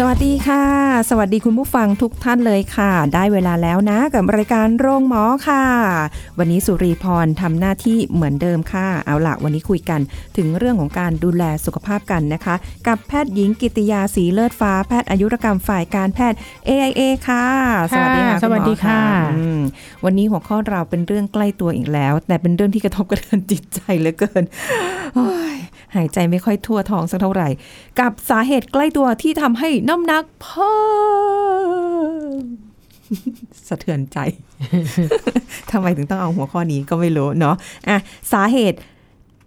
สวัสดีค่ะ สวัสดีคุณผู้ฟังทุกท่านเลยค่ะ ได้เวลาแล้วนะกับรายการโรงหมอค่ะ วันนี้สุรีพรทำหน้าที่เหมือนเดิมค่ะ เอาละวันนี้คุยกันถึงเรื่องของการดูแลสุขภาพกันนะคะ กับแพทย์หญิงกิติยาสีเลิศฟ้าแพทย์อายุรกรรมฝ่ายการแพทย์ AIA ค่ะ สวัสดีค่ะสวัสดีณหมอค่ะอืมวันนี้หัวข้อเราเป็นเรื่องใกล้ตัวอีกแล้ว แต่เป็นเรื่องที่กระทบกระเทือนจิตใจเหลือเกินโอ้ย หายใจไม่ค่อยทั่วท้องสักเท่าไหร่ กับสาเหตุใกล้ตัวที่ทำให้น้ำหนักเพิ่มสะเทือนใจทำไมถึงต้องเอาหัวข้อนี้ก็ไม่รู้เนาะอะสาเหตุ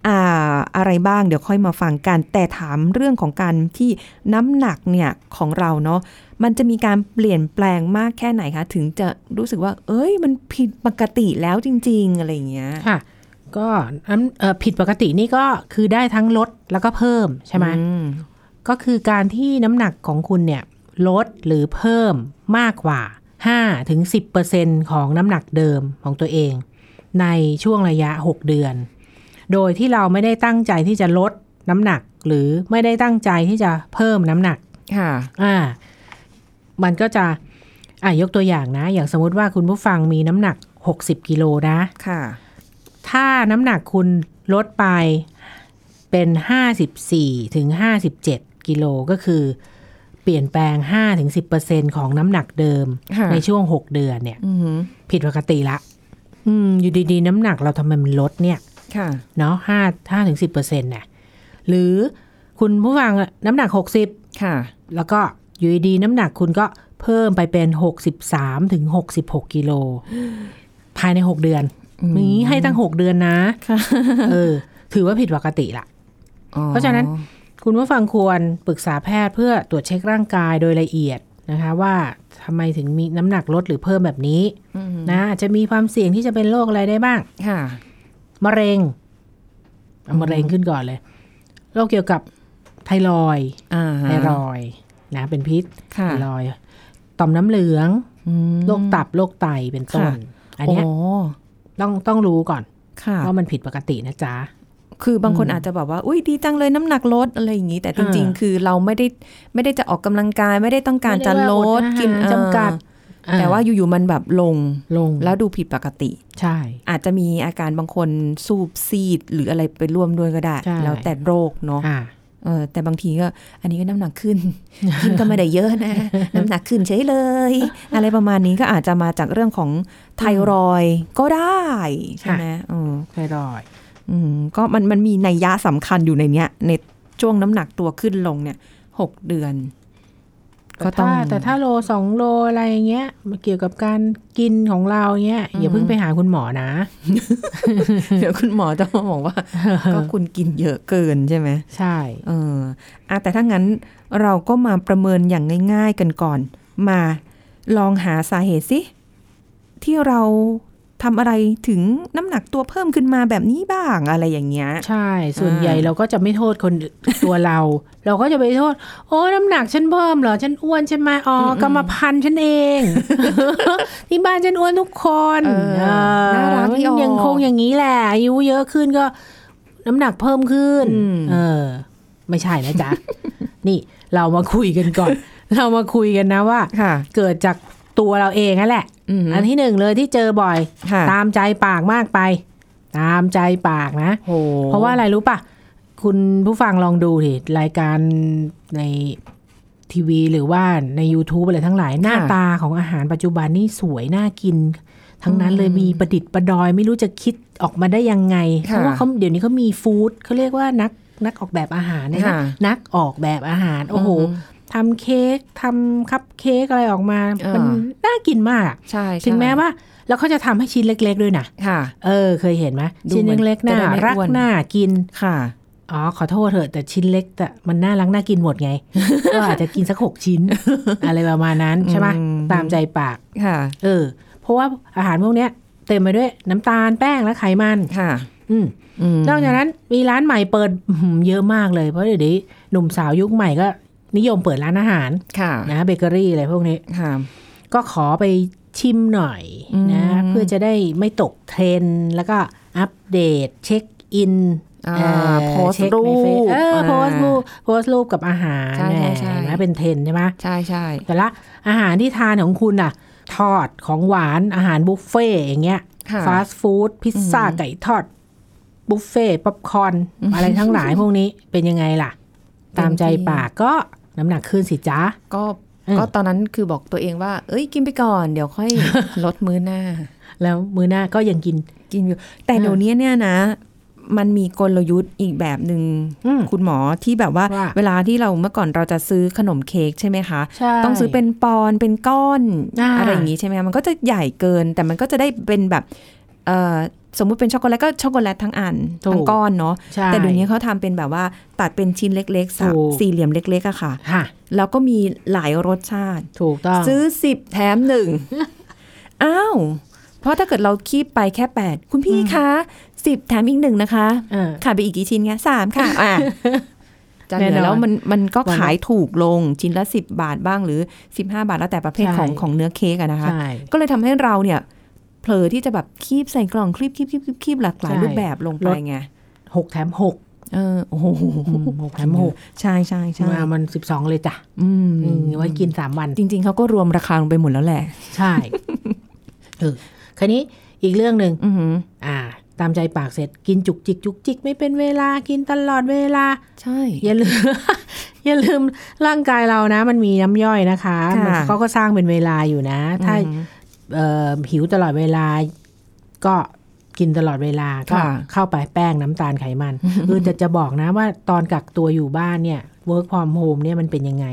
อ่าอะไรบ้างเดี๋ยวค่อยมาฟังกัน แต่ถามเรื่องของการที่น้ำหนักเนี่ยของเราเนาะมันจะมีการเปลี่ยนแปลงมากแค่ไหนคะ ถึงจะรู้สึกว่า เอ้ยมันผิดปกติแล้วจริง ๆ อะไรเงี้ยค่ะ ก็น้ำเอ่อผิดปกตินี่ก็คือได้ทั้งลดแล้วก็เพิ่มใช่ไหมอืมก็คือการที่น้ำหนักของคุณเนี่ยลดหรือเพิ่มมากกว่า5ถึง10%ของน้ำหนักเดิมของตัวเอง ในช่วงระยะ 6 เดือน โดยที่เราไม่ได้ตั้งใจที่จะลดน้ำหนัก หรือไม่ได้ตั้งใจที่จะเพิ่มน้ำหนัก ค่ะ อ่า มันก็จะอ่ายกตัวอย่างนะ อย่างสมมติว่าคุณผู้ฟังมีน้ำหนัก 60กิโลนะ ค่ะ ถ้าน้ำหนักคุณลดไปเป็น 54ถึง57 กิโลก็คือ เปลี่ยนแปลง5ถึง10%ของน้ำหนักเดิมค่ะในช่วง 6 เดือนเนี่ยอือหือผิดปกติละอืมอยู่ดีๆ น้ำหนักเราทำไมมันลดเนี่ยค่ะเนาะห้าห้าถึงสิบเปอร์เซ็นต์น่ะหรือคุณผู้ฟังอะน้ำหนักหกสิบค่ะ แล้วก็อยู่ดีๆน้ำหนักคุณก็เพิ่มไปเป็นหกสิบสามถึงหกสิบหกกิโลภายในหกเดือน นี้ให้ตั้งหกเดือนนะค่ะเออ ถือว่าผิดปกติละอ๋อเพราะฉะนั้นคุณผู้ฟังควรปรึกษาแพทย์เพื่อตรวจเช็คร่างกายโดยละเอียดนะคะ ว่าทำไมถึงมีน้ำหนักลดหรือเพิ่มแบบนี้อืมนะอาจจะมีความเสี่ยงที่จะเป็นโรคอะไรได้บ้าง ค่ะมะเร็งเอามะเร็งขึ้นก่อนเลยโรคเกี่ยวกับไทรอยด์อ่าไทรอยด์นะ เป็นพิษค่ะไทรอยด์ต่อมน้ำเหลืองอืมโรคตับโรคไตเป็นต้นค่ะอันเนี้ยโต้องต้องรู้ก่อนค่ะว่ามันผิดปกตินะจ๊ะคือบางคนอืมอาจจะแบบว่า อุ้ยดีจังเลยน้ำหนักลดอะไรอย่างนี้ แต่จริงอ่าๆคือเราไม่ได้ไม่ได้จะออกกำลังกาย ไม่ได้ต้องการจะลดไม่ได้ว่าอดอาหารกินเออจำกัด แต่ว่าอยู่ๆมันแบบลงลง แล้วดูผิดปกติ ใช่ อาจจะมีอาการบางคนสูบซีดหรืออะไรไปร่วมด้วยก็ได้ใช่แล้วแต่โรคเนาะอ่า เออแต่บางทีก็อันนี้ก็น้ำหนักขึ้นกินก็ไม่ได้เยอะนะ น้ำหนักขึ้นเฉยเลย อะไรประมาณนี้ก็อาจจะมาจากเรื่องของไทรอยด์ก็ได้ใช่ไหมเออไทรอยด์อืมก็มันมันมีนัยยะสำคัญอยู่ในเนี้ยในช่วงน้ำหนักตัวขึ้นลงเนี่ยหกเดือน ก็แต่ต้องถ้าแต่ถ้าโลสองโลอะไรอย่างเงี้ยมันเกี่ยวกับการกินของเราเงี้ยอย่าเพิ่งไปหาคุณหมอนะ เดี๋ยวคุณหมอจะมาบอกว่า ก็คุณกินเยอะเกินใช่ไหมใช่ เอออะแต่ถ้างั้นเราก็มาประเมินอย่างง่าย ๆ กันก่อน มาลองหาสาเหตุสิที่เรา ทำอะไรถึงน้ำหนักตัวเพิ่มขึ้นมาแบบนี้บ้างอะไรอย่างเงี้ย ใช่ ส่วนอ่าใหญ่เราก็จะไม่โทษคนอื่นตัวเรา เราก็จะไปโทษ โอ้น้ำหนักฉันเพิ่มเหรอ ฉันอ้วนใช่ไหมอ๋อกรรมพันธุ์ฉันเอง ที่บ้านฉันอ้วนทุกคนเออเออน่ารักที่ออกยังคงอย่างนี้แหละอายุเยอะขึ้นก็ น้ำหนักเพิ่มขึ้นอืมเออ ไม่ใช่นะจ๊ะ นี่เรามาคุยกันก่อน เรามาคุยกันนะว่าค่ะเกิดจาก ตัวเราเองนั่นแหละอืมอันที่หนึ่งเลยที่เจอบ่อยค่ะตามใจปากมากไป ตามใจปากนะโหเพราะว่าอะไรรู้ปะคุณผู้ฟังลองดูดิรายการในทีวีหรือว่าใน YouTube อะไรทั้งหลาย หน้าตาของอาหารปัจจุบันนี่สวยน่ากิน ทั้งนั้นเลยมีประดิษฐ์ประดอย ไม่รู้จะคิดออกมาได้ยังไง เพค่ะราะว่าเขาเดี๋ยวนี้เขามีฟู้ดเขาเรียกว่านักนักออกแบบอาหารเนี่ยนะค่ะนักออกแบบอาหาร โอ้โหอืม ทำเค้กทำคัพเค้กอะไรออกมาอ่ามัมันน่ากินมากใช่ใช่ถึงแม้ว่า แล้วเขาจะทำให้ชิ้นเล็ก ๆ ด้วยนะค่ะ เออ เคยเห็นไหมดูชิ้นเหมือนเล็กๆจะน่าได้ไม่รักอ้วนน่ากินค่ะอ๋อขอโทษเถอะแต่ชิ้นเล็กแต่มันน่ารักน่ากินหมดไง ก็อาจจะกินสักหกชิ้น อะไรประมาณนั้นใช่ไหมอืมตามใจปากค่ะ เออ เพราะว่าอาหารพวกเนี้ย เต็มไปด้วยน้ำตาลแป้งและไขมันค่ะ อืมมนอกจากนั้นมีร้านใหม่เปิดอื้อหือเยอะมากเลยเพราะเดี๋ยวนี้หนุ่มสาวยุคใหม่ก็ นิยมเปิดร้านอาหารค่ะนะเบเกอรี่อะไรพวกนี้ค่ะก็ขอไปชิมหน่อยนะอืมเพื่อจะได้ไม่ตกเทรนด์แล้วก็อัปเดตเช็คอินอ่าเอ่อโพสต์เช็ครูปในเฟซเออโพสต์อ่ารูปโพสต์รูปกับอาหารใช่ใช่ใช่เห็นไหมเป็นเทรนด์ใช่ไหมใช่ใช่แต่ละอาหารที่ทานของคุณอะ ทอดของหวานอาหารบุฟเฟ่ต์อย่างเงี้ยค่ะฟาสต์ฟู้ดพิซซ่าไก่ทอด บุฟเฟ่ต์ป๊อปคอร์นอะไรทั้งหลายพวกนี้เป็นยังไงล่ะ ตามใจปากก็ น้ำหนักขึ้นสิจ้าก็อืมก็ตอนนั้นคือบอกตัวเองว่า เอ้ยกินไปก่อน เดี๋ยวค่อยลดมื้อหน้า แล้วมื้อหน้าก็ยังกินกินอยู่ แต่เดี๋ยวนี้เนี่ยนะ มันมีกลยุทธ์อีกแบบหนึ่งอืมคุณหมอที่แบบว่าว่า เวลาที่เราเมื่อก่อนเราจะซื้อขนมเค้กใช่ไหมคะใช่ต้องซื้อเป็นปอนด์เป็นก้อนอ่าอะไรอย่างนี้ใช่ไหมคะมันก็จะใหญ่เกิน แต่มันก็จะได้เป็นแบบเอ่อ สมมุติเป็นช็อกโกแลตก็ช็อกโกแลตทั้งอันถูกทั้งก้อนเนาะใช่แต่เดี๋ยวนี้เขาทำเป็นแบบว่าตัดเป็นชิ้นเล็กๆสามถูกสี่เหลี่ยมเล็กๆอะค่ะค่ะแล้วก็มีหลายรสชาติถูกต้องซื้อสิบแถมหนึ่งอ้าวเพราะถ้าเกิดเราคีบไปแค่แปดคุณพี่คะสิบแถมอีกหนึ่งนะคะเออขาดไปอีกกี่ชิ้นคะสามค่ะอะจะเหลืแน่นออนแล้วมันมันก็วันละขายถูกลงชิ้นละสิบบาทบ้างหรือสิบห้าบาทแล้วแต่ประเภทใช่ของของเนื้อเค้กอะนะคะใช่ก็เลยทำให้เราเนี่ย เผลอที่จะแบบคีบใส่กล่องคลิปคีบคีบคีบคีบหลากหลายใช่รูปแบบลงไปลดไงหกแถมหกเออโอ้โหหกแถมหกใช่ใช่ใช่มามันสิบสองเลยจ้ะอืมอืมไว้กินสามวัน จริง ๆเขาก็รวมราคาลงไปหมดแล้วแหละ ใช่เออคราวนี้อีกเรื่องหนึ่งอือหืออ่า ตามใจปากเสร็จกินจุกจิกจุกจิกไม่เป็นเวลากินตลอดเวลา ใช่ อย่าลืม อย่าลืมร่างกายเรานะ มันมีน้ำย่อยนะคะค่ะมันเขาก็สร้างเป็นเวลาอยู่นะ ถ้าอือ หือเอ่อหิวตลอดเวลา ก็กินตลอดเวลาก็ค่ะเข้าไปแป้งน้ำตาลไขมันคือจะจะบอกนะว่าตอนกักตัวอยู่บ้านเนี่ย work from home เนี่ยมันเป็นยังไง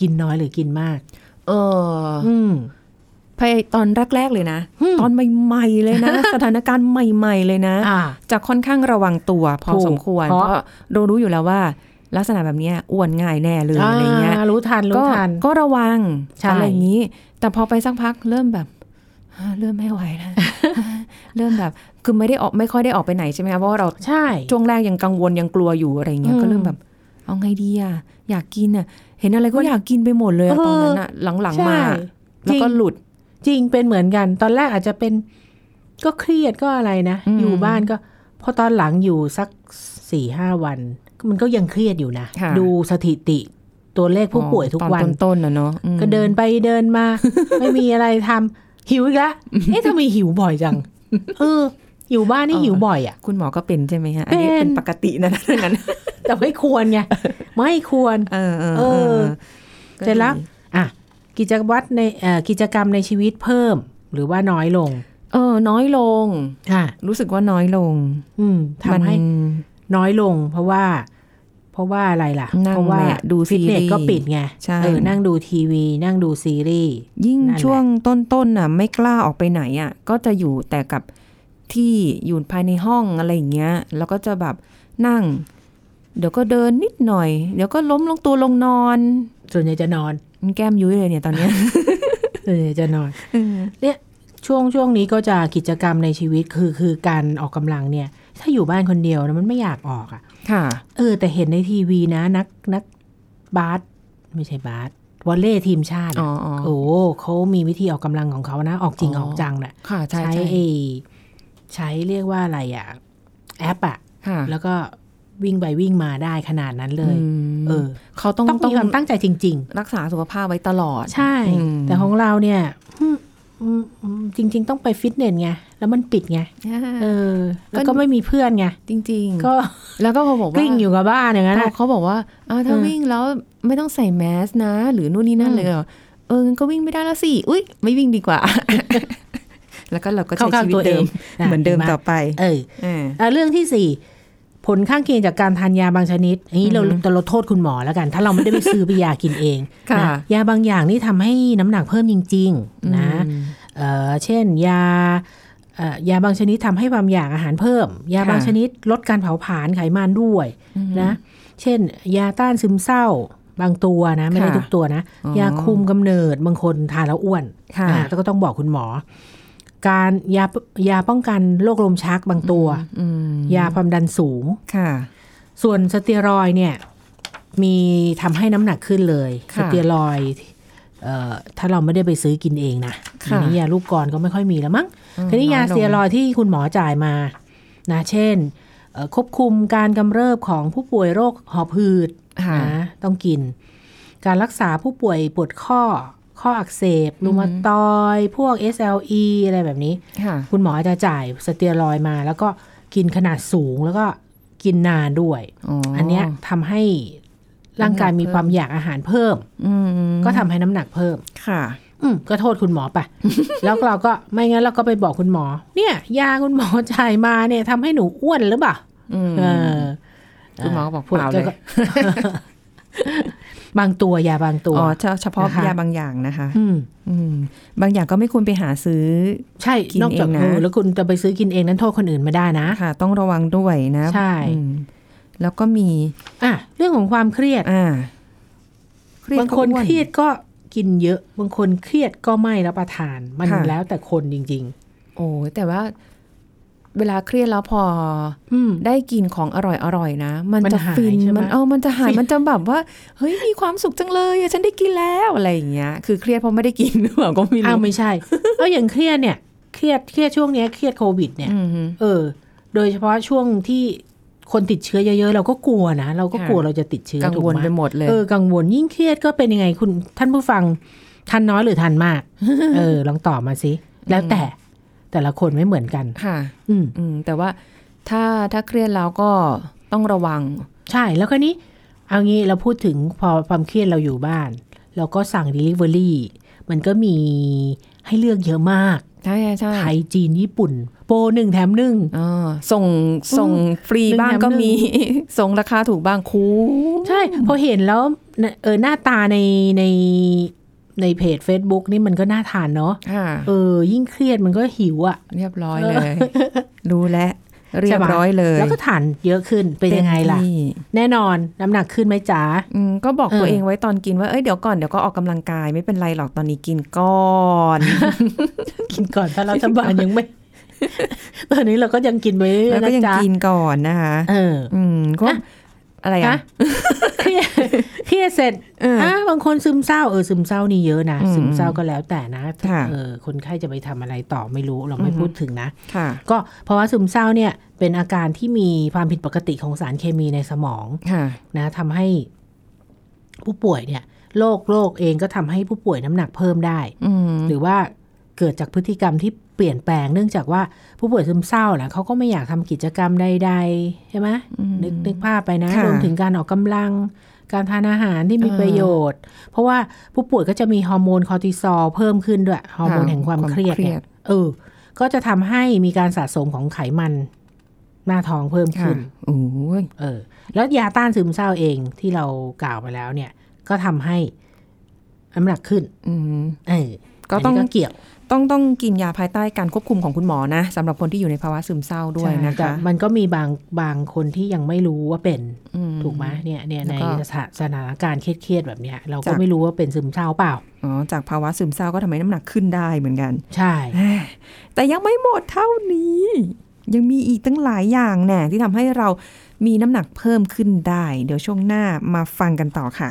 กินน้อยหรือกินมาก เอออืมพยตอนแรกๆเลยนะอืมตอนใหม่ๆเลยนะ สถานการณ์ใหม่ ๆ เลยนะอ่าจะค่อนข้างระวังตัวพอถูกสมควร เพเพราะราะเรารู้อยู่แล้วว่า ลักษณะแบบเนี้ยอ้วนง่ายแน่เลยอะไรเงี้ยารู้ทันรู้ก็ทันก็ระวังใช่อะไรอย่างนี้ แต่พอไปสักพักเริ่มแบบ เริ่มไม่ไหวแล้วเริ่มแบบคือไม่ได้ออกไม่ค่อยได้ออกไปไหนใช่ไหมคะเพราะว่าเราใช่ช่วงแรกยังกังวลยังกลัวอยู่อะไรเงี้ยอืมก็เริ่มแบบ เอาไงดีอะอยากกินอะ เห็นอะไรก็อยากกินไปหมดเลยอะเออตอนนั้นอะหลังๆมาใช่แล้วก็จริงหลุดจริงเป็นเหมือนกัน ตอนแรกอาจจะเป็นก็เครียดก็อะไรนะอืมอยู่บ้านก็พอตอนหลังอยู่สักสี่ห้าวัน มันก็ยังเครียดอยู่นะค่ะดูสถิติตัวเลขผู้ป่วยทุกวันตอนต้นๆนะเนาะอืมก็เดินไปเดินมา ไม่มีอะไรทำ หิวอีกแล้วเอ๊ะทำไมหิวบ่อยจัง เออ อยู่บ้านนี่หิวบ่อยอะ คุณหมอก็เป็นใช่ไหมฮะ อันนี้เป็นเป็นปกตินะเรื่องนั้น แต่ไม่ควรไง ไม่ควร เออเออเออก็เสร็จแล้วดีอะ กิจวัตรในเอ่อกิจกรรมในชีวิตเพิ่ม หรือว่าน้อยลง เออ น้อยลง ค่ะ รู้สึกว่าน้อยลง อืมมันทำให้น้อยลง เพราะว่าเพ ราะว่าอะไรล่ะนั่งเพราะว่าแมะดูฟิตเนสซีรีส์ก็ปิดไงใช่เออนั่งดูทีวี นั่งดูซีรีส์ ยิ่งนั่นแหละช่วงต้นๆน่ะ ไม่กล้าออกไปไหนอะ ก็จะอยู่แต่กับที่อยู่ภายในห้องอะไรอย่างเงี้ย แล้วก็จะแบบนั่ง เดี๋ยวก็เดินนิดหน่อย เดี๋ยวก็ล้มลงตัวลงนอน ส่วนใหญ่จะนอนมันแก้มยุ้ยเลยเนี่ยตอนเนี้ยส่วนใหญ่จะนอนเนี่ยช่วงช่วงนี้ก็จะกิจกรรมในชีวิตคือคือการออกกำลังเนี่ย ถ้าอยู่บ้านคนเดียวนะมันไม่อยากออกอะ ค่ะ เออ แต่เห็นในทีวีนะ นักนักบาสไม่ใช่บาสวอลเล่ทีมชาติอ๋อะออ๋อโอ้เขามีวิธีออกกำลังของเขานะ ออกจริงอ๋อออกจังน่ะค่ะใช่ใช้ใช่ไอ้ใช้เรียกว่าอะไรอะแอปอะค่ะแล้วก็วิ่งไปวิ่งมาได้ขนาดนั้นเลยมเออ เขาต้องต้องมีความตั้งใจจริงรักษาสุขภาพไว้ตลอดๆใช่อืมแต่ของเราเนี่ยอืมอืมอืม จริง ๆ ต้องไปฟิตเนสไงแล้วมันปิดไงเออ แล้วก็ไม่มีเพื่อนไงจริง ๆ ก็แล้วก็พอบอกกว่าลิ้งอยู่กับบ้านอย่างนั้นพออะเขาบอกว่าอ้าวถ้าเออวิ่งแล้วไม่ต้องใส่แมสนะ หรือนู่นนี่นั่นอืมเลยเหรอเอองั้นก็วิ่งไม่ได้แล้วสิอุ้ยไม่วิ่งดีกว่า แล้วก็เราก็ใช้เข้าชีวิตข้างตัวเอเดิงมเหมือนเดิมต่อไป เออเอออะเรื่องที่สี่ ผลข้างเคียงจากการทานยาบางชนิดอันนี้เราอืมจะลดโทษคุณหมอแล้วกัน ถ้าเราไม่ได้ไปซื้อไปยากินเองค่ะนะยาบางอย่างนี่ทำให้น้ำหนักเพิ่มจริง ๆ นะอืมเอ่อเช่นยาเอ่อยาบางชนิดทำให้ความอยากอาหารเพิ่ม ยาค่ะบางชนิดลดการเผาผลาญไขมันด้วยนะ เช่น ยาต้านซึมเศร้าบางตัวนะไม่ได้ค่ะทุกตัวนะอ๋อยาคุมกำเนิดบางคนทานแล้วอ้วนค่ะอ่าก็ต้องบอกคุณหมอ การยายาป้องกันโรคลมชักบางตัวอืมยาความดันสูงค่ะ ส่วนสเตียรอยด์เนี่ย มีทำให้น้ำหนักขึ้นเลยค่ะสเตียรอยด์เอ่อถ้าเราไม่ได้ไปซื้อกินเองนะค่ะทีนี้ยาลูกกรก็ไม่ค่อยมีแล้วมั้งอืมทีนี้ยาน้อยลงสเตียรอยด์ที่คุณหมอจ่ายมา นะ เช่นเอ่อควบคุมการกำเริบของผู้ป่วยโรคหอบหืดค่ะนะต้องกิน การรักษาผู้ป่วยปวดข้อ ข้ออักเสบรูมาตอยด์พวก SLE อะไรแบบนี้ค่ะคุณหมอจะจ่ายสเตียรอยด์มา แล้วก็กินขนาดสูงแล้วก็กินนานด้วยอ๋ออัอันเนี้ยทำให้ร่างกายมีความอยากอาหารเพิ่มอืมก็ทำให้น้ำหนักเพิ่มค่ะอืมก็โทษคุณหมอไปแล้วเราก็ไม่งั้นเราก็ไปบอกคุณหมอ เนี่ย ยาคุณหมอจ่ายมาเนี่ยทำให้หนูอ้วนหรือเปล่าอืมเออคุณหมอก็บอกพูดเปล่าเลยก็ บางตัวยาบางตัวอ๋อเฉเฉพาะนะคะยาบางอย่างนะคะอืมอืมบางอย่างก็ไม่ควรไปหาซื้อ ใช่กินนอกจากเองนะเออแล้วคุณจะไปซื้อกินเองนั้นโทษคนอื่นไม่ได้นะค่ะ ต้องระวังด้วยนะ ใช่อืมแล้วก็มี อะเรื่องของความเครียดอ่าเรียดบางคนก็อ้วเครียดก็กินเยอะ บางคนเครียดก็ไม่รับประทาน มันค่ะแล้วแต่คนจริงโอ้ยแต่ว่า เวลาเครียดแล้วพอๆอืมได้กินของอร่อยอร่อยๆนะ มันมันจะหายฟินใช่ไหมมันเออมันจะหายฟินมันจะแบบว่าเฮ้ยมีความสุขจังเลยอะฉันได้กินแล้วอะไรอย่างเงี้ย คือเครียดเพราะไม่ได้กินหรือเปล่าก็ไม่อ้าวรู้ไม่ใช่เอาอย่างเครียดเนี่ยเครียดเครียดช่วงเนี้ยเครียดโควิดเนี่ยอืมฮึเออ โดยเฉพาะช่วงที่คนติดเชื้อเยอะๆ เราก็กลัวนะ เราก็ค่ะกลัวเราจะติดเชื้อกังถูกวลไหมไปหมดเลยเออกังวลยิ่งเครียดก็เป็นยังไงคุณท่านผู้ฟังทันน้อยหรือทันมาก เออ ลองตอบมาสิ แล้วแต่ แต่ละคนไม่เหมือนกันค่ะ อืมอืมแต่ว่าถ้าถ้าเครียดแล้วก็ต้องระวัง ใช่แล้วก็นี้ เอางี้เราพูดถึงพอความเครียดเราอยู่บ้าน เราก็สั่ง Delivery มันก็มีให้เลือกเยอะมาก ใช่ใช่ใช่ไทยจีนญี่ปุ่น โปรหนึ่งแถมหนึ่งอ่าส่งส่งฟรีหนึ่งบ้างแถมก็หนึ่งมี ส่งราคาถูกบ้างคุ้มใช่ พอเห็นแล้วเออหน้าตาในใน ในเพจ Facebook นี่มันก็น่าทานเนาะค่ะเออ ยิ่งเครียดมันก็หิวอะ่ะเรียบร้อยเลย รู้แล้วเรียบใช่ปะร้อยเลย แล้วก็ทานเยอะขึ้นเป็นยังไงล่ะเต็มที่แน่นอนน้ำหนักขึ้นไหมจ๋าอืมก็บอกเออตัวเองไว้ตอนกินว่าเอ้ยเดี๋ยวก่อนเดี๋ยวก็ออกกำลังกายไม่เป็นไรหรอกตอนนี้กินก่อนกินก่อนถ้ารัฐบาลยังไม่ตอนนี้เราก็ยังกินไปเรื่อยแล้วๆก็นะยังจ๊ะกินก่อนนะคะ เออ อืมก็ อะอะไรอะฮะเครียดเครียดเสร็จเอออะบางคนซึมเศร้าเออซึมเศร้านี่เยอะนะอืมซึมเศร้าก็แล้วแต่นะค่ะเออคนไข้จะไปทำอะไรต่อไม่รู้เราไม่อือฮึพูดถึงนะค่ะก็เพราะว่าซึมเศร้าเนี่ยเป็นอาการที่มีความผิดปกติของสารเคมีในสมองค่ะนะทำให้ผู้ป่วยเนี่ยโรคโรคเองก็ทำให้ผู้ป่วยน้ำหนักเพิ่มได้อืมหรือว่าเกิดจากพฤติกรรมที่ เปลี่ยนแปลงเนื่องจากว่าผู้ป่วยซึมเศร้าแหละเขาก็ไม่อยากทำกิจกรรมใดๆใช่ไหมอืมนึกนึกภาพไปนะค่ะรวมถึงการออกกำลัง การทานอาหารที่มีอ่าประโยชน์ เพราะว่าผู้ป่วยก็จะมีฮอร์โมนคอร์ติซอลเพิ่มขึ้นด้วยฮอร์โมนค่ะแห่งความความเครียดเครีเนี่ยยดเออ ก็จะทำให้มีการสะสมของไขมันหน้าท้องเพิ่มค่ะขึ้นโอ้ยเออ แล้วยาต้านซึมเศร้าเองที่เรากล่าวไปแล้วเนี่ย ก็ทำให้น้ำหนักขึ้น อืมเออก็ต้องนนี้เกี่ยว ต้องต้องกินยาภายใต้การควบคุมของคุณหมอนะสำหรับคนที่อยู่ในภาวะซึมเศร้าด้วยนะใช่แต่คะมันก็มีบางบางคนที่ยังไม่รู้ว่าเป็นอืถูกไหมเนี่ยเนี่ยแล้ในวก็สถาสถานการณ์เครียดๆแบบเนี้ยเราก็จากไม่รู้ว่าเป็นซึมเศร้าเปล่าอ๋อจากภาวะซึมเศร้าก็ทำให้น้ำหนักขึ้นได้เหมือนกัน ใช่ แต่ยังไม่หมดเท่านี้ ยังมีอีกตั้งหลายอย่างแน่ที่ทำให้เรามีน้ำหนักเพิ่มขึ้นได้ เดี๋ยวช่วงหน้ามาฟังกันต่อค่ะ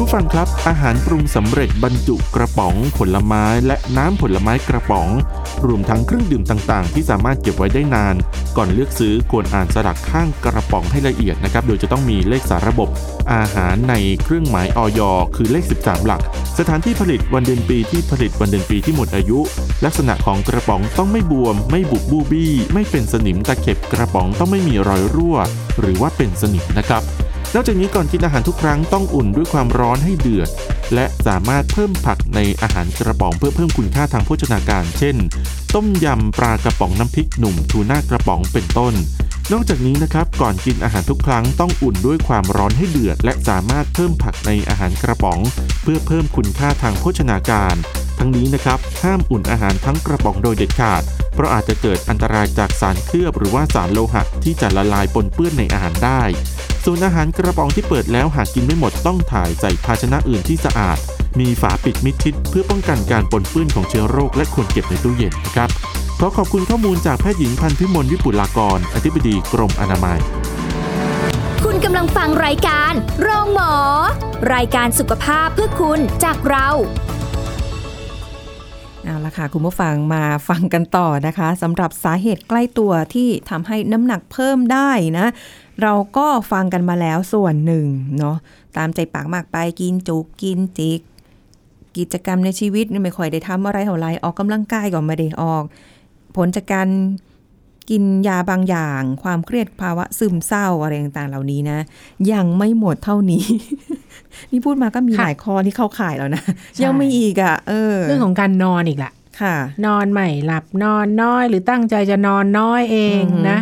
ผู้ฟังครับ อาหารปรุงสำเร็จบรรจุกระป๋องผลไม้และน้ำผลไม้กระป๋อง รวมทั้งเครื่องดื่มต่างๆ ที่สามารถเก็บไว้ได้นาน ก่อนเลือกซื้อควรอ่านสลักข้างกระป๋องให้ละเอียดนะครับ โดยจะต้องมีเลขสาระบบ อาหารในเครื่องหมายออยคือเลข 13 หลัก สถานที่ผลิตวันเดือนปีที่ผลิตวันเดือนปีที่หมดอายุ ลักษณะของกระป๋องต้องไม่บวม ไม่บุบบูบี้ ไม่เป็นสนิมตะเข็บกระป๋องต้องไม่มีรอยรั่ว หรือว่าเป็นสนิมนะครับ นอกจากนี้ก่อนกินอาหารทุกครั้งต้องอุ่นด้วยความร้อนให้เดือด และสามารถเพิ่มผักในอาหารกระป๋องเพื่อเพิ่มคุณค่าทางโภชนาการ เช่น ต้มยำปลากระป๋องน้ำพริกหนุ่มทูน่ากระป๋องเป็นต้น นอกจากนี้นะครับก่อนกินอาหารทุกครั้งต้องอุ่นด้วยความร้อนให้เดือด และสามารถเพิ่มผักในอาหารกระป๋อง เพื่อเพิ่มคุณค่าทางโภชนาการ ทั้งนี้นะครับห้ามอุ่นอาหารทั้งกระป๋องโดยเด็ดขาดเพราะอาจจะเกิดอันตรายจากสารเคลือบหรือว่าสารโลหะที่จะละลายปนเปื้อนในอาหารได้ ส่วนอาหารกระป๋องที่เปิดแล้วหากกินไม่หมดต้องถ่ายใส่ภาชนะอื่นที่สะอาด มีฝาปิดมิดชิด เพื่อป้องกันการปนเปื้อนของเชื้อโรคและควรเก็บในตู้เย็นนะครับขอขอบคุณข้อมูลจากแพทย์หญิงพันธิมลวิปุลากร อธิบดีกรมอนามัย คุณกำลังฟังรายการโรงหมอ รายการสุขภาพเพื่อคุณจากเราเอาละค่ะ คุณผู้ฟังมาฟังกันต่อนะคะสำหรับสาเหตุใกล้ตัวที่ทำให้น้ำหนักเพิ่มได้นะ เราก็ฟังกันมาแล้วส่วนหนึ่งเนาะตามใจปากมากไปกินจุกกินจิก กิจกรรมในชีวิตไม่ค่อยได้ทำอะไรเท่าไรออกกำลังกายก็ไม่ได้ออก ผลจากการกินยาบางอย่าง ความเครียดภาวะซึมเศร้าอะไรต่างๆเหล่านี้นะ ยังไม่หมดเท่านี้ นี่พูดมาก็มีค่ะหลายข้อที่เข้าข่ายแล้วนะใช่ยังไม่อีกอะ่ะเออ เรื่องของการนอนอีกละค่ะ นอนไม่หลับนอนน้อย หรือตั้งใจจะนอนน้อยเองอือฮึนะ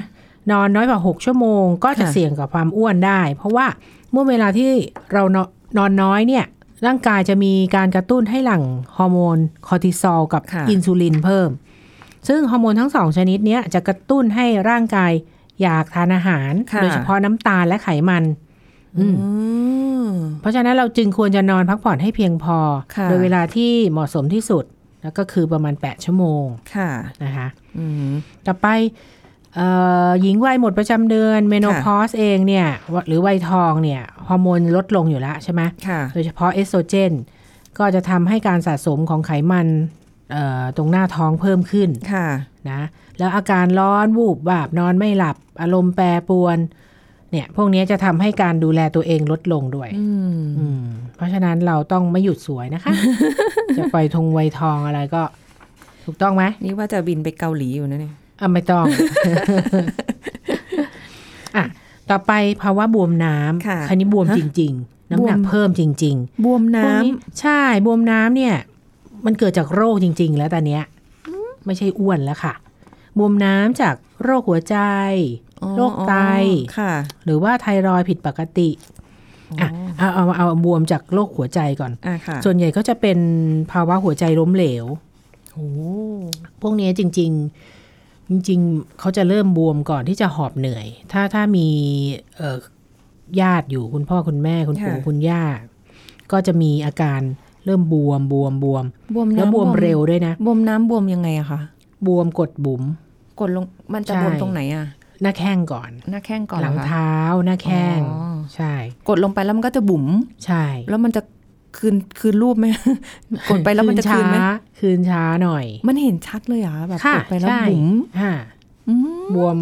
นอนน้อยกว่าหกชั่วโมง ก็จะค่ะเสี่ยงกับความอ้วนได้ เพราะว่าเมื่อเวลาที่เรานอนนอนน้อยเนี่ยร่างกายจะมีการกระตุ้นให้หลั่งฮอร์โมนคอร์ติซอลกับค่ะอินซูลินเพิ่ม ซึ่งฮอร์โมนทั้งสองชนิดเนี้ยจะกระตุ้นให้ร่างกายอยากทานอาหารค่ะโดยเฉพาะน้ำตาลและไขมันอืมอืมเพราะฉะนั้นเราจึงควรจะนอนพักผ่อนให้เพียงพอค่ะโดยเวลาที่เหมาะสมที่สุด แล้วก็คือประมาณ 8 ชั่วโมง ค่ะนะคะอืมต่อไปเอ่อ หญิงวัยหมดประจำเดือน menopause เองเนี่ยหรือวัยทองเนี่ยฮอร์โมนลดลงอยู่แล้วใช่ไหมค่ะโดยเฉพาะเอสโตรเจน ก็จะทำให้การสะสมของไขมันเอ่อตรงหน้าท้องเพิ่มขึ้นค่ะนะแล้วอาการร้อนวูบวาบนอนไม่หลับ อารมณ์แปรปรวน เนี่ยพวกนี้จะทำให้การดูแลตัวเองลดลงด้วยอืมอืมเพราะฉะนั้นเราต้องไม่หยุดสวยนะคะ จะไปทงวัยทองอะไรก็ ถูกต้องไหมนี่ว่าจะบินไปเกาหลีอยู่นะเนี่ย อะไม่ต้องอะต่อไปภาวะบวมน้ำค่ะคันนี้บวมฮะจริง ๆ น้ำหนักบวมเพิ่มจริงบวมๆน้พวกใช่บวมน้ำเนี่ย มันเกิดจากโรคจริง ๆ แล้วตอนเนี้ยไม่ใช่อ้วนแล้วค่ะ บวมน้ำจากโรคหัวใจำอ๋อโรคไตค่ะ หรือว่าไทรอยด์ผิดปกติอะเอาเอาเอาบวมจากโรคหัวใจก่อนอะค่ะส่วนใหญ่ก็จะเป็นภาวะหัวใจล้มเหลวโอ้พวกนี้จริงๆ จริงๆ เขาจะเริ่มบวมก่อนที่จะหอบเหนื่อย ถ้าถ้ามีเอ่อญาติอยู่คุณพ่อคุณแม่คุณปู่คุณย่า ก็จะมีอาการเริ่มบวมบวมบวมบวมน้ำแล้วบวมเร็วด้วยนะ บวมน้ำบวมยังไงอะคะบวมกดบุ๋มกดลงมันจะใช่บวมตรงไหนอะหน้าแข้งก่อน หน้าแข้งก่อนหลังเรอคะเท้าหน้าแข้งอ๋อใช่ กดลงไปแล้วมันก็จะบุ๋มใช่ แล้วมันจะ คืนคืนรูปไหมกดไปแล้วมันจะคืนไหมช้าคืนช้าหน่อย มันเห็นชัดเลยเหรอะแบบค่ะกดไปแล้วใช่บุ๋มอ่าอืมบวม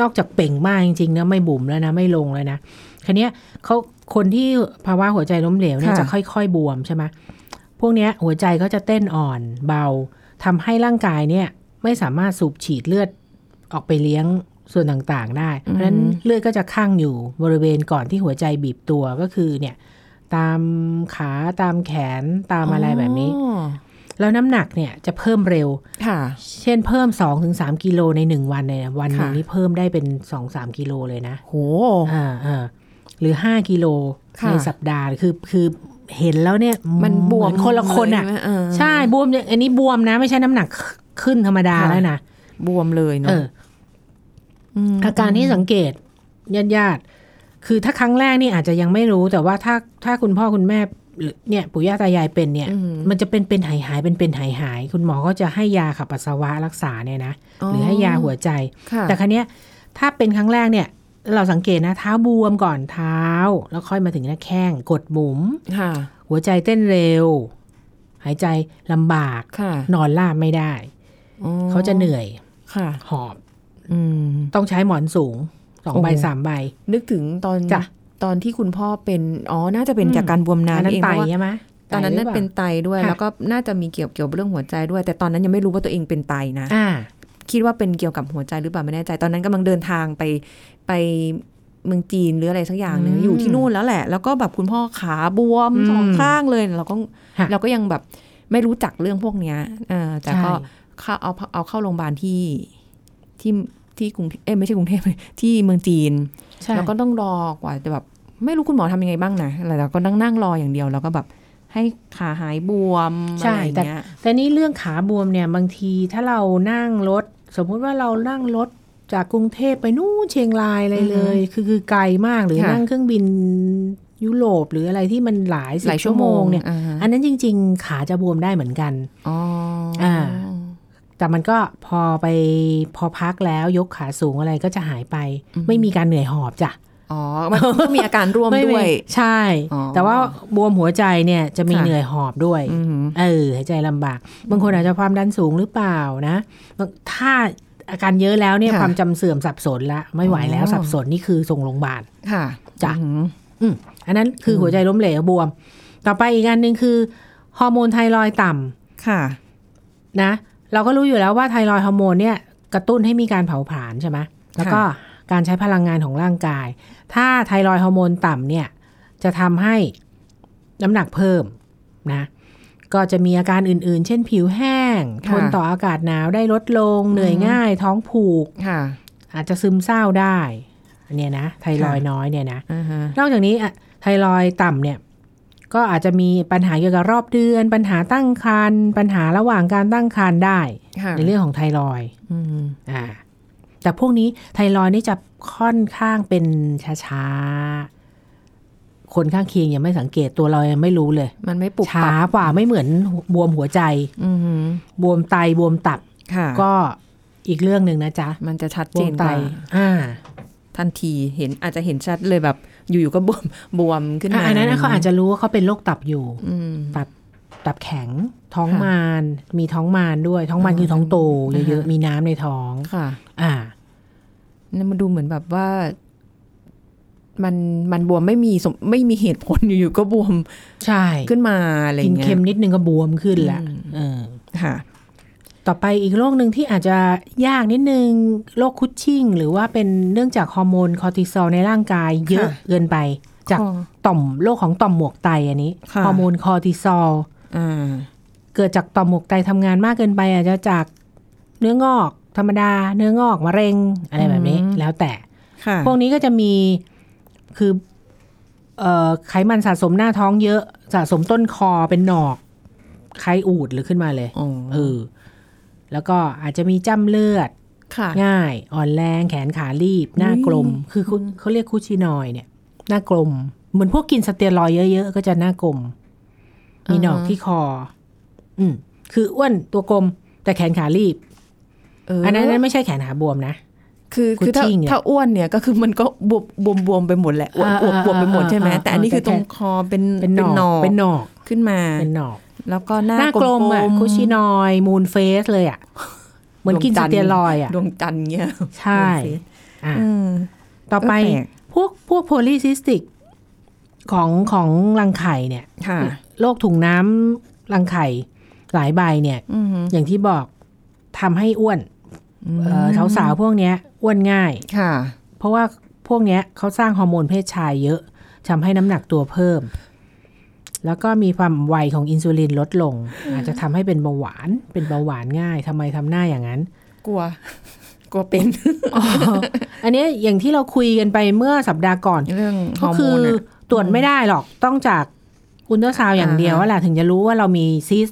นอกจากเป่งมากจริงๆนะไม่บุ๋มแล้วนะไม่ลงเลยนะคันนี้ยเขาคนที่ภาวะหัวใจล้มเหลวเนี่ยจะค่อยๆบวมใช่ไหมพวกเนี้ยหัวใจก็จะเต้นอ่อนเบาทำให้ร่างกายเนี่ยไม่สามารถสูบฉีดเลือดออกไปเลี้ยงส่วนต่างๆ ได้ เพราะฉะนั้นเลือดก็จะข้างอยู่บริเวณก่อนที่หัวใจบีบตัวก็คือเนี่ย ตามขาตามแขนตามอะไรแบบนี้อ๋อแล้วน้ำหนักเนี่ยจะเพิ่มเร็วค่ะ เช่นเพิ่ม 2-3 กิโลในหนึ่งวันเนี่ยวันหนึ่งค่ะนี่เพิ่มได้เป็น 2-3 กิโลเลยนะโหอ่าอ่าหรือ 5 กิโลค่ะในสัปดาห์คือคือเห็นแล้วเนี่ยมันบวมเหอนคนละคนอะเลยใช่ไหมเออใช่บวมเนี่ยอันนี้บวมนะ ไม่ใช่น้ำหนักขึ้นธรรมดาค่ะแล้วนะบวมเลยเอเนาะอมอาการที่สังเกตญาติญาติๆ คือถ้าครั้งแรกนี่อาจจะยังไม่รู้แต่ว่าถ้าถ้าคุณพ่อคุณแม่หรือเนี่ยปู่ย่าตายายเป็นเนี่ยมมันจะเป็นเป็นหายหายเป็นเป็นหายหายคุณหมอก็จะให้ยาขับปัสสาวะรักษาเนี่ยนะหรือให้ยาหัวใจค่ะแต่ครั้นี้ยถ้าเป็นครั้งแรกเนี่ยเราสังเกตนะเท้าบวมก่อนเท้า แล้วค่อยมาถึงหน้าแข้งกดบุ๋มค่ะหัวใจเต้นเร็ว หายใจลำบากค่ะนอนราบไม่ได้อ๋อเขาจะเหนื่อยค่ะหอบอืมต้องใช้หมอนสูง สองโอ้ใบสามใบ นึกถึงตอนจ้ะตอนที่คุณพ่อเป็นอ๋อน่าจะเป็นอืมจากการบวมอันน้ำนั้นเองไตเพราะว่าใช่ไหมตอนนั้นไหรืน่าปล่าเป็นไตด้วยค่ะแล้วก็น่าจะมีเกี่ยวเกี่ยวกับเรื่องหัวใจด้วย แต่ตอนนั้นยังไม่รู้ว่าตัวเองเป็นไตนะอ่าคิดว่าเป็นเกี่ยวกับหัวใจหรือเปล่าไม่แน่ใจ ตอนนั้นกำลังเดินทางไปไปเมืองจีนหรืออะไรสักอย่างหนึ่งอืมอยู่ที่นู่นแล้วแหละ แล้วก็แบบคุณพ่อขาบวมอืมสองข้างเลยเราก็ค่ะเราก็ยังแบบไม่รู้จักเรื่องพวกเนี้ยเออแต่ก็ใช่เข้าเอาเอาเข้าโรงพยาบาลที่ที่ ที่กรุงเทพเอ้ยไม่ใช่กรุงเทพที่เมืองจีนใช่แล้วก็ต้องรอกว่าจะแบบไม่รู้คุณหมอทำยังไงบ้างนะอะไรเราก็นั่งนั่งรออย่างเดียวแล้วก็แบบให้ขาหายบวมใช่อะไรอย่างแต่เงี้ยแต่นี่เรื่องขาบวมเนี่ยบางทีถ้าเรานั่งรถ สมมุติว่าเรานั่งรถจากกรุงเทพไปนู่นเชียงรายอะไรเลย คือคือไกลมากหรือค่ะนั่งเครื่องบินยุโรปหรืออะไรที่มันหลายสิหลาบยชั่ชั่ววโมโมงงเนี่ยอ่าฮะอันนั้นจริง ๆ ขาจะบวมได้เหมือนกันอ๋ออ่า แต่มันก็พอไปพอพักแล้วยกขาสูงอะไรก็จะหายไป ไม่มีการเหนื่อยหอบจ้ะอ๋อ มันก็มีอาการร่วมไม่ด้วย ใช่อ๋อแต่ว่าบวมหัวใจเนี่ยจะมีค่ะเหนื่อยหอบด้วยอืมเออหายใจลำบาก บางคนอาจจะความดันสูงหรือเปล่านะบางถ้าอาการเยอะแล้วเนี่ยค่ะความจำเสื่อมสับสนละ ไม่ไหวแล้วอ๋อสับสนนี่คือส่งโรงพยาบาล ค่ะ จ้ะอืมอืมอันนั้นคือหัวใจล้มเหลวบวม ต่อไปอีกอันหนึ่งคือฮอร์โมนไทรอยด์ต่ำค่ะ นะ เราก็รู้อยู่แล้วว่าไทรอยด์ฮอร์โมนเนี่ยกระตุ้นให้มีการเผาผลาญใช่ไหมแล้วก็การใช้พลังงานของร่างกาย ถ้าไทรอยด์ฮอร์โมนต่ำเนี่ยจะทำให้น้ำหนักเพิ่มนะก็จะมีอาการอื่นๆ เช่นผิวแห้งทค่ะนต่ออากาศหนาวได้ลดลง เหนื่อยง่าย ท้องผูกค่ะอาจจะซึมเศร้าได้อันเนี้ยนะ ไทรอยด์น้อยเนี่ยนะอ่าฮะนอกจากนี้อะไทรอยด์ต่ำเนี่ย ก็อาจจะมีปัญหาเกี่ยวกับรอบเดือน ปัญหาตั้งครรภ์ปัญหาระหว่างการตั้งครรภ์ได้ค่ะในเรื่องของไทรอยด์อืมอ่าแต่พวกนี้ไทรอยด์นี่จะค่อนข้างเป็นช้าๆ คนข้างเคียงยังไม่สังเกตตัวเรายังไม่รู้เลย มันไม่ปุบช้าปับกว่าไม่เหมือนบวมหัวใจอืมบวมไตบวมตับค่ะก็อีกเรื่องหนึ่งนะจ๊ะ มันจะชัดบเจวมนไตกว่าอ่าทันทีเห็นอาจจะเห็นชัดเลยแบบ อยู่ๆก็บวมบวมขึ้นมาอันนั้นเขาอาจจะรู้ว่าเขาเป็นโรคตับอยู่อืมตับตับแข็งท้องค่ะมานมีท้องมานด้วย ท้องมานอ๋อคือท้องโตอ่าเยอะฮะๆมีน้ำในท้องค่ะ อ่านั่นมันดูเหมือนแบบว่า มันมันบวมไม่มีสมไม่มีเหตุผลอยู่ๆก็บวม ใช่ ขึ้นมาอะไรกินเงี้ยเค็มนิดนึงก็บวมขึ้นละอืมเออค่ะ ต่อไปอีกโรคหนึ่งที่อาจจะยากนิดนึงโรค Cushing หรือว่าเป็นเนื่องจากฮอร์โมนคอร์ติซอลในร่างกายเยอะค่ะเกินไป จากข้อต่อมโรคของต่อมหมวกไตอันนี้ค่ะฮอร์โมนคอร์ติซอลอ่าเกิดจากต่อมหมวกไตทำงานมากเกินไป อาจจะจากเนื้องอกธรรมดา เนื้องอกมะเร็งอะไรแบบนี้อืมแล้วแต่ค่ะพวกนี้ก็จะมีคือเอ่อไขมันสะสมหน้าท้องเยอะสะสมต้นคอเป็นหนอกไข้อูดหรือขึ้นมาเลยอ๋อเออ แล้วก็อาจจะมีจ้ำเลือดค่ะง่ายอ่อนแรงแขนขารีบ หน้ากลม คือคุณเขาเรียกคูชินอยด์เนี่ย หน้ากลม เหมือนพวกกินสเตียรอยด์เยอะๆ ก็จะหน้ากลม มีหนอกอ่าฮะที่คอ อืมคืออ้วนตัวกลม แต่แขนขารีบเอออัอันนั้นไม่ใช่แขนขาบวมนะคือคือถ้ากุชชี่เนี่ยถ้าอ้วนเนี่ยก็คือมันก็บวบบวมบวมไปหมดแหละอวบอ่าอวบบวมไปหมดใช่ไหมอ่าแต่อันนี้คือตรงคอเป็นเป็นหนอกเป็นหนอกขึ้นมาเป็นหนอก แล้วก็หน้าหน้ากลมอะๆ Cushing moon face เลยอะ เหมือนกินดวงจัสนทร์สเตียรอยด์อะ ดวงจันทร์เงี้ย ใช่อะอืมต่อไปเออแปลกพวกพวก polycystic ของของรังไข่เนี่ยค่ะโรคถุงน้ำรังไข่หลายใบเนี่ยอืมอย่างที่บอกทำให้อ้วนเอ่อสาวๆพวกเนี้ยอ้วนง่ายค่ะ เพราะว่าพวกเนี้ยเขาสร้างฮอร์โมนเพศชายเยอะทำให้น้ำหนักตัวเพิ่ม แล้วก็มีความไวของอินซูลินลดลง อาจจะทำให้เป็นเบาหวานเป็นเบาหวานง่ายทำไมทำหน้าอย่างนั้น กลัว กลัวเป็นอันเนี้ยอย่างที่เราคุยกันไปเมื่อสัปดาห์ก่อนเรื่องฮอร์โมนก็คืออะตรวจไม่ได้หรอกต้องจากอุลตราซาวด์อย่างเดียวอ่าฮะว่าแหละถึงจะรู้ว่าเรามีซีสต์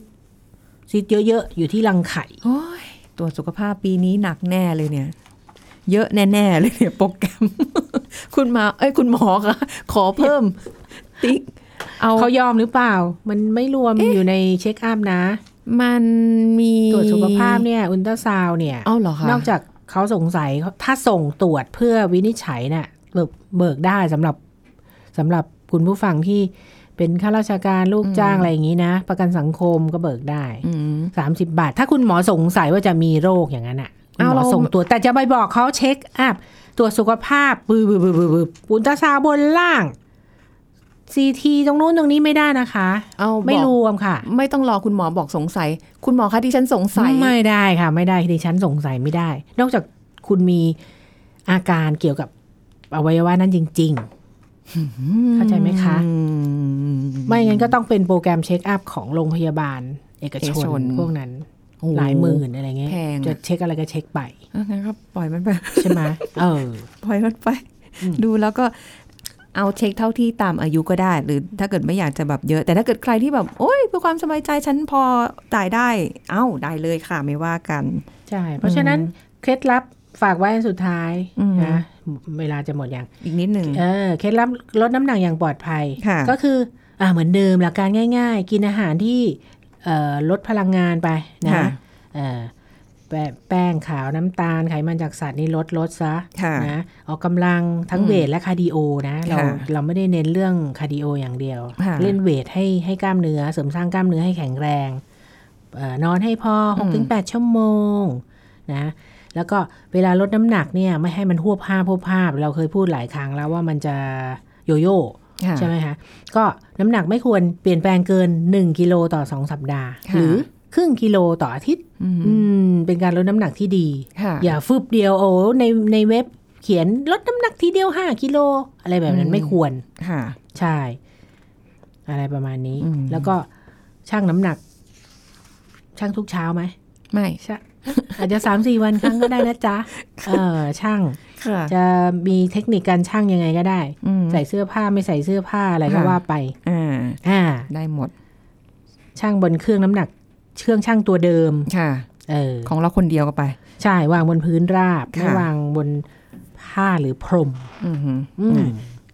ซีสต์เยอะๆ อยู่ที่รังไข่โอ้ยตรวจสุขภาพปีนี้หนักแน่เลยเนี่ย เยอะแน่ๆเลยเนี่ยโปรแกรม คุณมา เอ้ยคุณหมอคะขอเพิ่มติ๊ก เอาเขายอมหรือเปล่า มันไม่รวมอยู่ใน check up นะ มันมีตรวจสุขภาพเนี่ยอุลตราซาวด์เนี่ยเอ้าเหรอคะนอกจากเขาสงสัยถ้าส่งตรวจเพื่อวินิจฉัยเนี่ยเบิกเบิกได้สำหรับสำหรับคุณผู้ฟังที่เป็นข้าราชการลูกจ้างอะไรอย่างนี้นะ ประกันสังคมก็เบิกได้อืมสามสิบบาท ถ้าคุณหมอสงสัยว่าจะมีโรคอย่างนั้นอะคุณหมเอาอเราส่งตรวจแต่จะไปบอกเขา check up ตรวจสุขภาพบืบบืบบืบบืบอุลตราซาวด์บนล่าง CT ตรงนู้นตรงนี้ไม่ได้นะคะ เอาไม่บอกรวมค่ะ ไม่ต้องรอคุณหมอบอกสงสัย คุณหมอคะที่ฉันสงสัย ไม่ได้ค่ะ ไม่ได้ดิฉันสงสัยไม่ได้ นอกจากคุณมีอาการเกี่ยวกับอวัยวะนั้นจริง ๆ เข้าใจไหมคะอืมไม่งั้นก็ต้องเป็นโปรแกรม check up ของโรงพยาบาล เอกชเอกชนนพวกนั้นโโอ้หลายหมื่นอะไรเงี้ยแพงอะจะเช็คอะไรก็เช็คไปอะงั้นก็ปล่อยมันไปใช่ไหมเออ ปล่อยมันไปอืมดูแล้วก็ เอาเช็คเท่าที่ตามอายุก็ได้ หรือถ้าเกิดไม่อยากจะแบบเยอะ แต่ถ้าเกิดใครที่แบบ โอ้ยเพื่อความสบายใจฉันพอจ่ายได้ เอ้าได้เลยค่ะไม่ว่ากันใช่เพราะฉะนั้นเคล็ดลับฝากไว้อันสุดท้ายอืมนะเวลาจะหมดอย่างอีกนิดหนึ่งเออเคล็ดลับลดน้ำหนักอย่างปลอดภัยค่ะก็คืออ่าเหมือนเดิมหลักการง่าย ๆ กินอาหารที่เอ่อลดพลังงานไปนะค่ะเอ่อ แป้แป้งขาวน้ำตาลไขมันจากสัตว์นี่ลดลดซะค่ะนะออกกำลังทั้งอืม weight และ cardio นะเราค่ะเราไม่ได้เน้นเรื่อง cardio อย่างเดียวค่ะเล่น weight ให้ให้กล้ามเนื้อเสริมสร้างกล้ามเนื้อให้แข็งแรงเอ่อนอนให้พอ6-8ชั่วโมงนะแล้วก็เวลาลดน้ำหนักเนี่ยไม่ให้มันฮวบฮาบฮวบฮาบ เราเคยพูดหลายครั้งแล้วว่ามันจะโยโย่ค่ะใช่ไหมคะก็น้ำหนักไม่ควรเปลี่ยนแปลงเกิน 1 กิโลต่อ 2 สัปดาห์ค่ะหรือ ครึ่งกิโลต่ออาทิตย์อืมอืมเป็นการลดน้ำหนักที่ดีค่ะอย่าฟึบเดียวโอ้ในในเว็บเขียนลดน้ำหนักทีเดียว5กิโล อะไรแบบนั้นอืมไม่ควรค่ะใช่ อะไรประมาณนี้อืมแล้วก็ชั่งน้ำหนักชั่งทุกเช้าไหมไม่ใช่อาจจะสามสี่วันครั้งก็ได้นะจ๊ะ เออช่างค่ะจะมีเทคนิคการช่างยังไงก็ได้อืมใส่เสื้อผ้าไม่ใส่เสื้อผ้าอะไรก็ค่ะว่าไปอ่าอ่าได้หมด ช่างบนเครื่องน้ำหนัก เครื่องช่างตัวเดิมค่ะเออของเราคนเดียวก็ไป ใช่วางบนพื้นราบค่ะไม่วางบนผ้าหรือพรมอือหืออืม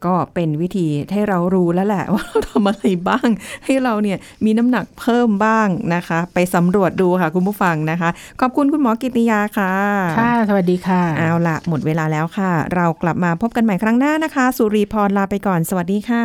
ก็เป็นวิธีให้เรารู้แล้วแหละ ว่าเราทำอะไรบ้าง ให้เราเนี่ยมีน้ำหนักเพิ่มบ้างนะคะ ไปสำรวจดูค่ะคุณผู้ฟังนะคะ ขอบคุณคุณหมอกิติยาค่ะ ค่ะ สวัสดีค่ะ เอาละหมดเวลาแล้วค่ะ เรากลับมาพบกันใหม่ครั้งหน้านะคะ สุรีพรลาไปก่อนสวัสดีค่ะ